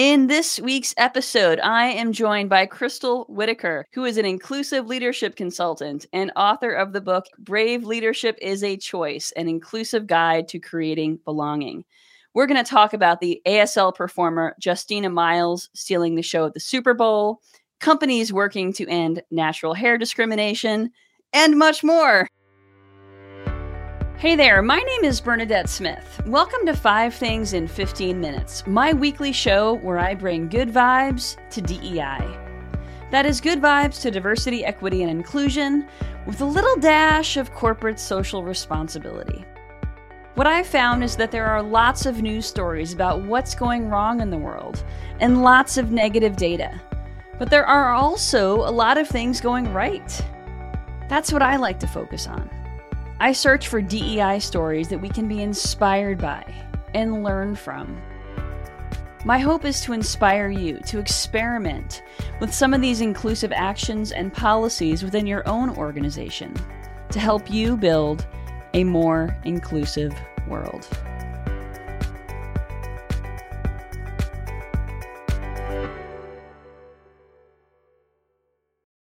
In this week's episode, I am joined by Crystal Whitaker, who is an inclusive leadership consultant and author of the book Brave Leadership is a Choice An Inclusive Guide to Creating Belonging. We're going to talk about the ASL performer Justina Miles stealing the show at the Super Bowl, companies working to end natural hair discrimination, and much more. Hey there, my name is Bernadette Smith. Welcome to Five Things in 15 Minutes, my weekly show where I bring good vibes to DEI. That is good vibes to diversity, equity, and inclusion with a little dash of corporate social responsibility. What I've found is that there are lots of news stories about what's going wrong in the world and lots of negative data. But there are also a lot of things going right. That's what I like to focus on. I search for DEI stories that we can be inspired by and learn from. My hope is to inspire you to experiment with some of these inclusive actions and policies within your own organization to help you build a more inclusive world.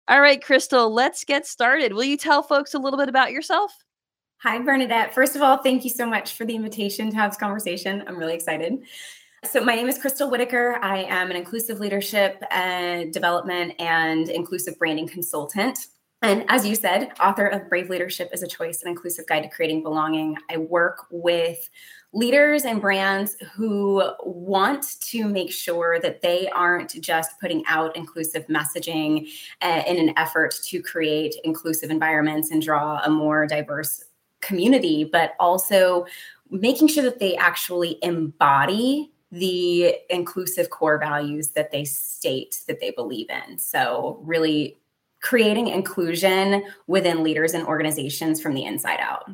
All right, Crystal, let's get started. Will you tell folks a little bit about yourself? Hi, Bernadette. First of all, thank you so much for the invitation to have this conversation. I'm really excited. So, my name is Crystal Whitaker. I am an inclusive leadership and uh, development and inclusive branding consultant. And as you said, author of Brave Leadership is a Choice, an inclusive guide to creating belonging. I work with leaders and brands who want to make sure that they aren't just putting out inclusive messaging uh, in an effort to create inclusive environments and draw a more diverse community, but also making sure that they actually embody the inclusive core values that they state that they believe in. So, really creating inclusion within leaders and organizations from the inside out.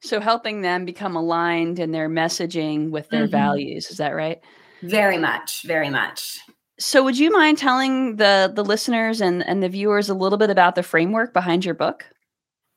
So, helping them become aligned in their messaging with their mm-hmm. values. Is that right? Very much, very much. So, would you mind telling the the listeners and and the viewers a little bit about the framework behind your book?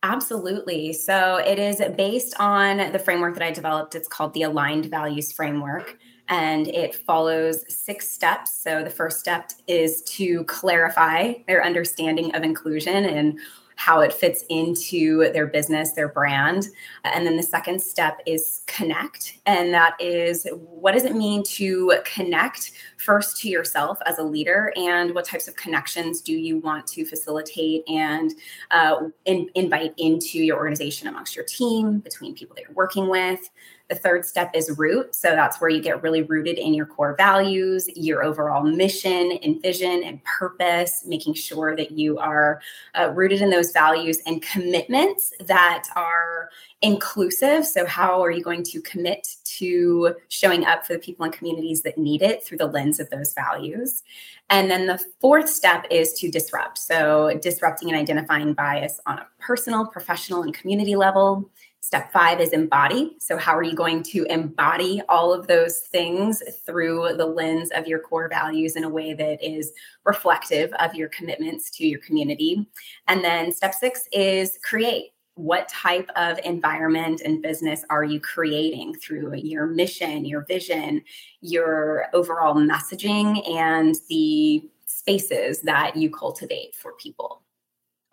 Absolutely. So it is based on the framework that I developed. It's called the Aligned Values Framework, and it follows six steps. So the first step is to clarify their understanding of inclusion and how it fits into their business, their brand. And then the second step is connect. And that is what does it mean to connect first to yourself as a leader and what types of connections do you want to facilitate and uh, in, invite into your organization amongst your team, between people that you're working with. The third step is root. So that's where you get really rooted in your core values, your overall mission and vision and purpose, making sure that you are uh, rooted in those values and commitments that are inclusive. So, how are you going to commit to showing up for the people and communities that need it through the lens of those values? And then the fourth step is to disrupt. So, disrupting and identifying bias on a personal, professional, and community level. Step five is embody. So, how are you going to embody all of those things through the lens of your core values in a way that is reflective of your commitments to your community? And then step six is create. What type of environment and business are you creating through your mission, your vision, your overall messaging, and the spaces that you cultivate for people?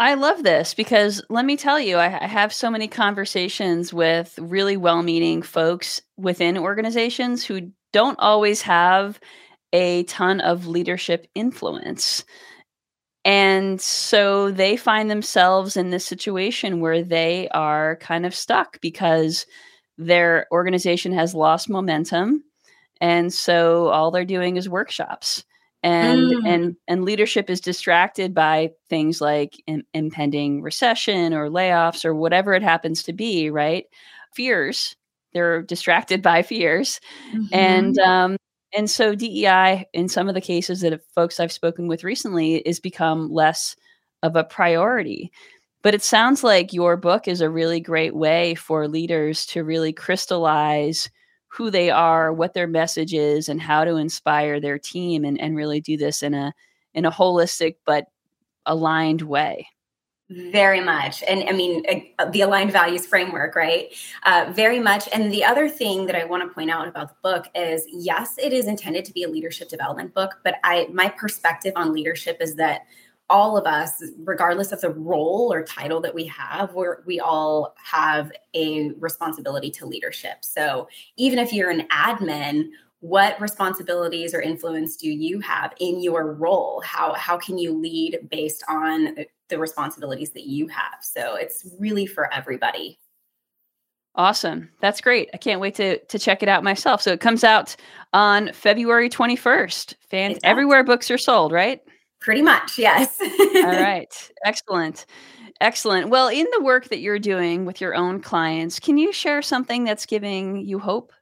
I love this because let me tell you, I, I have so many conversations with really well meaning folks within organizations who don't always have a ton of leadership influence. And so they find themselves in this situation where they are kind of stuck because their organization has lost momentum. And so all they're doing is workshops and mm. and and leadership is distracted by things like Im- impending recession or layoffs or whatever it happens to be right fears they're distracted by fears mm-hmm. and um and so DEI in some of the cases that folks I've spoken with recently is become less of a priority but it sounds like your book is a really great way for leaders to really crystallize who they are, what their message is, and how to inspire their team and, and really do this in a in a holistic but aligned way. Very much. And I mean, uh, the aligned values framework, right? Uh, very much. And the other thing that I want to point out about the book is yes, it is intended to be a leadership development book, but I my perspective on leadership is that all of us, regardless of the role or title that we have, we we all have a responsibility to leadership. So even if you're an admin what responsibilities or influence do you have in your role? How how can you lead based on the responsibilities that you have? So it's really for everybody. Awesome. That's great. I can't wait to to check it out myself. So it comes out on february 21st fans everywhere books are sold right pretty much yes all right excellent excellent well in the work that you're doing with your own clients can you share something that's giving you hope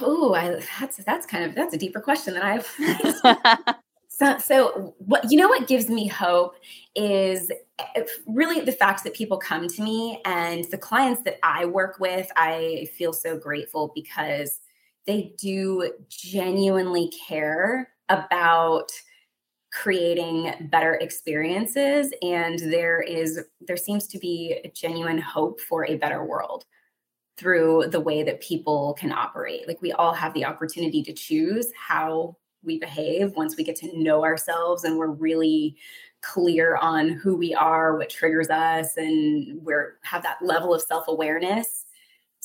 Oh, I that's that's kind of that's a deeper question than I've. so, so what you know what gives me hope is eh, really the fact that people come to me and the clients that I work with. I feel so grateful because they do genuinely care about creating better experiences and there is there seems to be a genuine hope for a better world through the way that people can operate. Like we all have the opportunity to choose how we behave once we get to know ourselves and we're really clear on who we are, what triggers us, and we're have that level of self-awareness.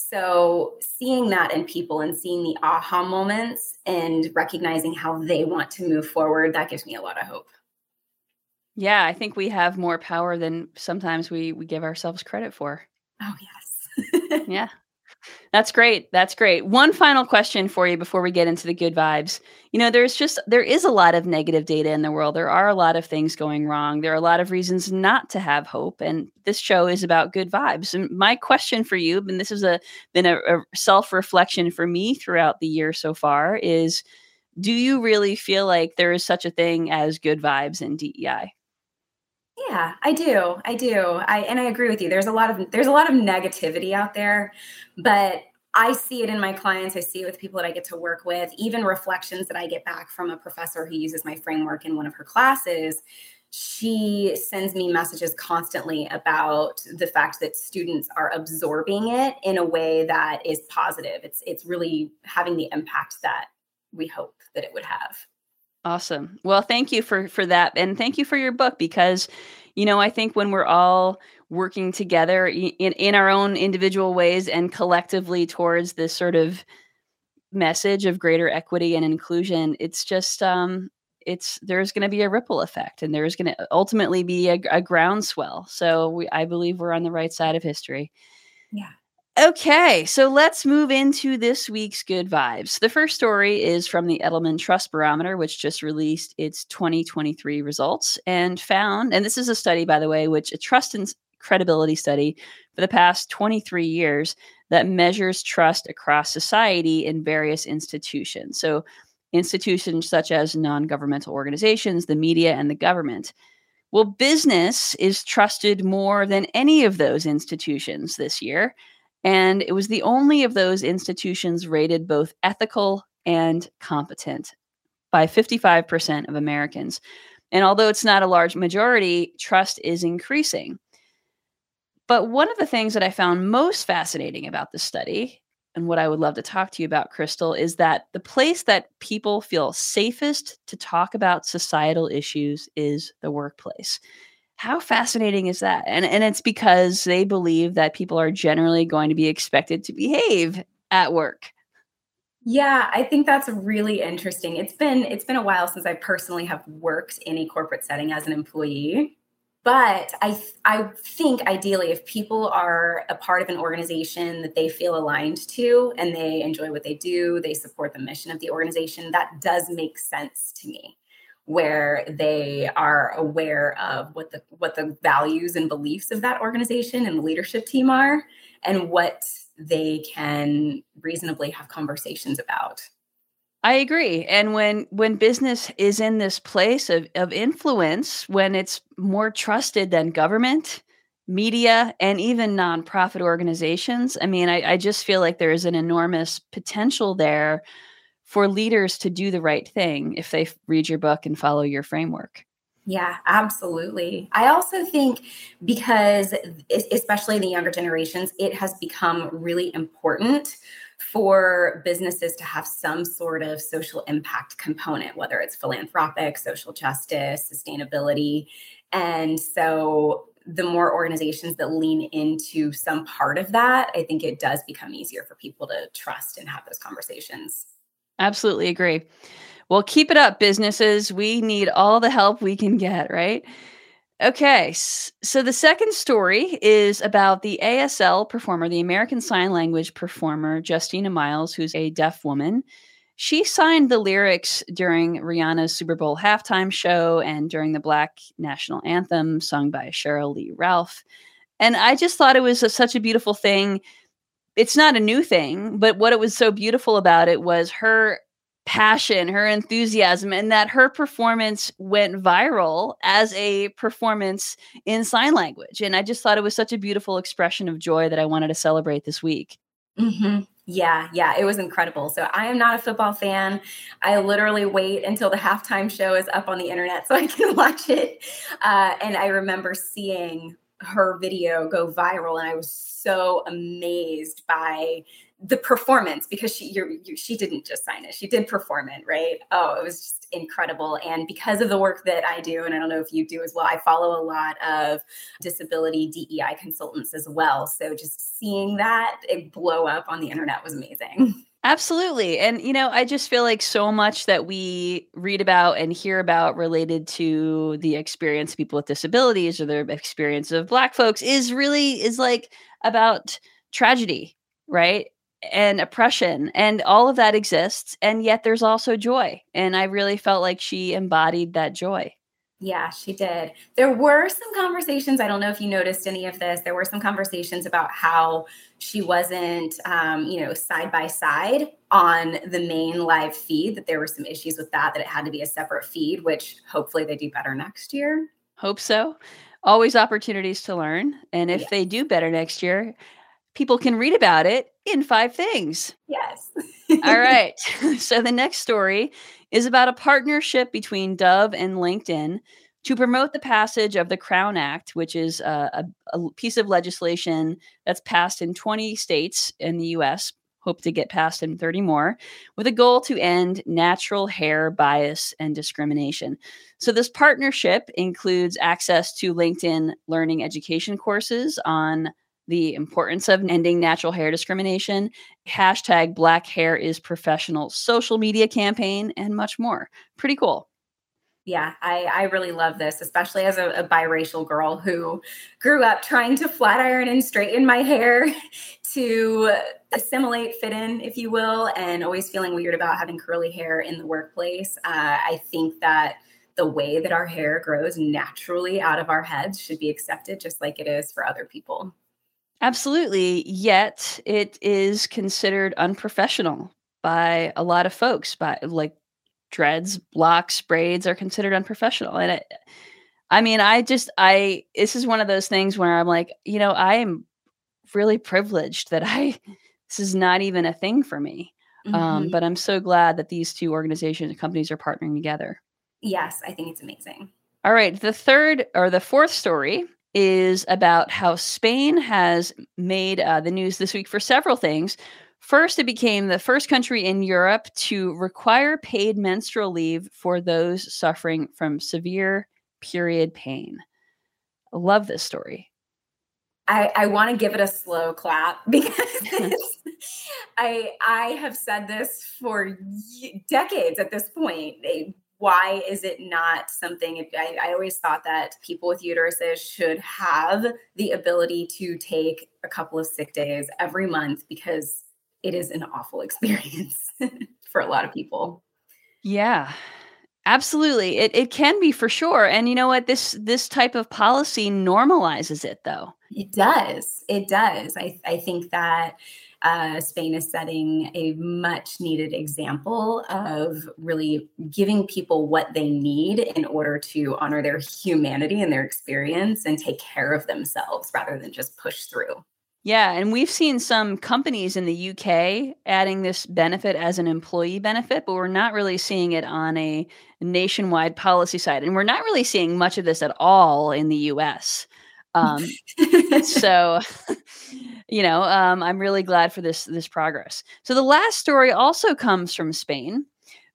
So seeing that in people and seeing the aha moments and recognizing how they want to move forward, that gives me a lot of hope. Yeah, I think we have more power than sometimes we we give ourselves credit for. Oh yes yeah. That's great. That's great. One final question for you before we get into the good vibes. You know, there's just there is a lot of negative data in the world. There are a lot of things going wrong. There are a lot of reasons not to have hope, and this show is about good vibes. And my question for you, and this has a been a, a self reflection for me throughout the year so far, is: Do you really feel like there is such a thing as good vibes in DEI? Yeah, I do. I do. I and I agree with you. There's a lot of there's a lot of negativity out there, but I see it in my clients. I see it with people that I get to work with, even reflections that I get back from a professor who uses my framework in one of her classes. She sends me messages constantly about the fact that students are absorbing it in a way that is positive. It's it's really having the impact that we hope that it would have. Awesome. Well, thank you for for that and thank you for your book because you know, I think when we're all working together in in our own individual ways and collectively towards this sort of message of greater equity and inclusion, it's just um it's there's going to be a ripple effect and there's going to ultimately be a, a groundswell. So we I believe we're on the right side of history. Yeah. Okay, so let's move into this week's good vibes. The first story is from the Edelman Trust Barometer, which just released its 2023 results and found, and this is a study, by the way, which a trust and credibility study for the past 23 years that measures trust across society in various institutions. So, institutions such as non governmental organizations, the media, and the government. Well, business is trusted more than any of those institutions this year and it was the only of those institutions rated both ethical and competent by 55% of Americans. And although it's not a large majority, trust is increasing. But one of the things that I found most fascinating about this study, and what I would love to talk to you about, Crystal, is that the place that people feel safest to talk about societal issues is the workplace. How fascinating is that? And and it's because they believe that people are generally going to be expected to behave at work. Yeah, I think that's really interesting. It's been it's been a while since I personally have worked in a corporate setting as an employee. But I I think ideally if people are a part of an organization that they feel aligned to and they enjoy what they do, they support the mission of the organization, that does make sense to me where they are aware of what the what the values and beliefs of that organization and the leadership team are and what they can reasonably have conversations about I agree. And when when business is in this place of, of influence, when it's more trusted than government, media, and even nonprofit organizations, I mean, I, I just feel like there is an enormous potential there for leaders to do the right thing if they read your book and follow your framework. Yeah, absolutely. I also think because, especially the younger generations, it has become really important for businesses to have some sort of social impact component, whether it's philanthropic, social justice, sustainability. And so the more organizations that lean into some part of that, I think it does become easier for people to trust and have those conversations. Absolutely agree. Well, keep it up, businesses. We need all the help we can get, right? Okay, so the second story is about the ASL performer, the American Sign Language performer, Justina Miles, who's a deaf woman. She signed the lyrics during Rihanna's Super Bowl halftime show and during the Black National Anthem sung by Sheryl Lee Ralph. And I just thought it was a, such a beautiful thing. It's not a new thing, but what it was so beautiful about it was her passion, her enthusiasm, and that her performance went viral as a performance in sign language. And I just thought it was such a beautiful expression of joy that I wanted to celebrate this week. Mm-hmm. Yeah, yeah, it was incredible. So I am not a football fan. I literally wait until the halftime show is up on the internet so I can watch it. Uh, and I remember seeing her video go viral, and I was so amazed by the performance because she you, she didn't just sign it she did perform it right? Oh it was just incredible and because of the work that i do and i don't know if you do as well i follow a lot of disability dei consultants as well so just seeing that it blow up on the internet was amazing Absolutely. And, you know, I just feel like so much that we read about and hear about related to the experience of people with disabilities or their experience of Black folks is really, is like about tragedy, right? and oppression and all of that exists and yet there's also joy and i really felt like she embodied that joy yeah she did. There were some conversations i don't know if you noticed any of this there were some conversations about how she wasn't um, you know side by side on the main live feed that there were some issues with that that it had to be a separate feed which hopefully they do better next year. Hope so. Always opportunities to learn and if they do better next year people can read about it in five things. Yes. All right. So the next story is about a partnership between Dove and LinkedIn to promote the passage of the Crown Act, which is a, a, a, piece of legislation that's passed in 20 states in the US, hope to get passed in 30 more, with a goal to end natural hair bias and discrimination. So, this partnership includes access to LinkedIn learning education courses on the importance of ending natural hair discrimination, hashtag black hair is professional social media campaign, and much more. Pretty cool. Yeah, I, I really love this, especially as a, a biracial girl who grew up trying to flat iron and straighten my hair to assimilate, fit in, if you will, and always feeling weird about having curly hair in the workplace. Uh, I think that the way that our hair grows naturally out of our heads should be accepted just like it is for other people. Absolutely. Yet it is considered unprofessional by a lot of folks. By like dreads, locks, braids are considered unprofessional. And it, I mean, I just, I, this is one of those things where I'm like, you know, I am really privileged that I, this is not even a thing for me. Um, mm-hmm. Um, but I'm so glad that these two organizations and companies are partnering together. Yes, I think it's amazing. All right. The third or the fourth story is about how Spain has made uh, the news this week for several things. First, it became the first country in Europe to require paid menstrual leave for those suffering from severe period pain. I love this story. I, I want to give it a slow clap because I I have said this for decades at this point why is it not something I, I, always thought that people with uteruses should have the ability to take a couple of sick days every month because it is an awful experience for a lot of people. Yeah absolutely. It, it can be for sure. And you know what? This this type of policy normalizes it though. It does. It does. I, I think that uh, Spain is setting a much needed example of really giving people what they need in order to honor their humanity and their experience and take care of themselves rather than just push through. Yeah, and we've seen some companies in the UK adding this benefit as an employee benefit, but we're not really seeing it on a nationwide policy side. And we're not really seeing much of this at all in the US. Um, so, you know, um, I'm really glad for this this progress. So the last story also comes from Spain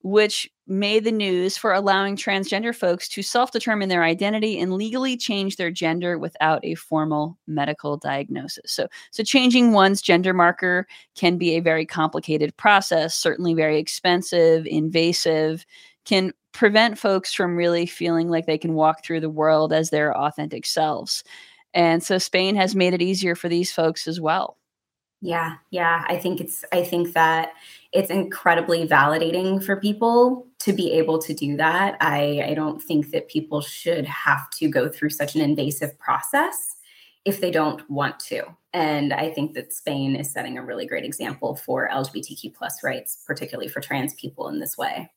which made the news for allowing transgender folks to self determine their identity and legally change their gender without a formal medical diagnosis. So, so changing one's gender marker can be a very complicated process, certainly very expensive, invasive, can prevent folks from really feeling like they can walk through the world as their authentic selves. And so Spain has made it easier for these folks as well. Yeah, yeah. I think it's I think that it's incredibly validating for people to be able to do that. I, I don't think that people should have to go through such an invasive process if they don't want to. And I think that Spain is setting a really great example for LGBTQ plus rights, particularly for trans people in this way.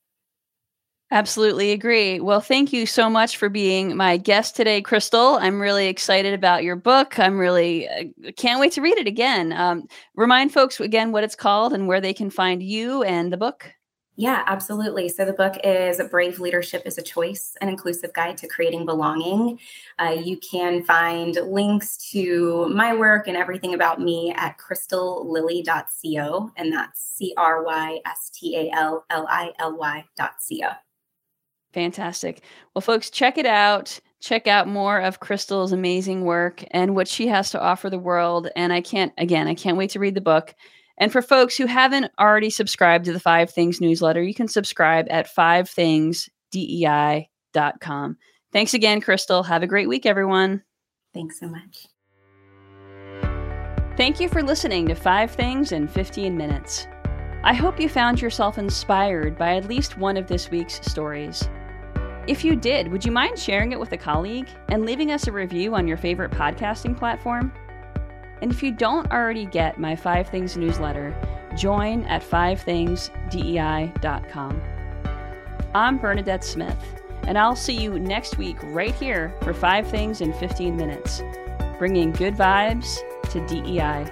Absolutely agree. Well, thank you so much for being my guest today, Crystal. I'm really excited about your book. I'm really uh, can't wait to read it again. Um, remind folks again what it's called and where they can find you and the book. Yeah, absolutely. So the book is Brave Leadership is a Choice, an inclusive guide to creating belonging. Uh, you can find links to my work and everything about me at crystallily.co, and that's C R Y S T A L L I L Y.co. Fantastic. Well, folks, check it out. Check out more of Crystal's amazing work and what she has to offer the world. And I can't, again, I can't wait to read the book. And for folks who haven't already subscribed to the Five Things newsletter, you can subscribe at fivethingsdei.com. Thanks again, Crystal. Have a great week, everyone. Thanks so much. Thank you for listening to Five Things in 15 Minutes. I hope you found yourself inspired by at least one of this week's stories. If you did, would you mind sharing it with a colleague and leaving us a review on your favorite podcasting platform? And if you don't already get my Five Things newsletter, join at fivethingsdei.com. I'm Bernadette Smith, and I'll see you next week right here for Five Things in 15 Minutes, bringing good vibes to DEI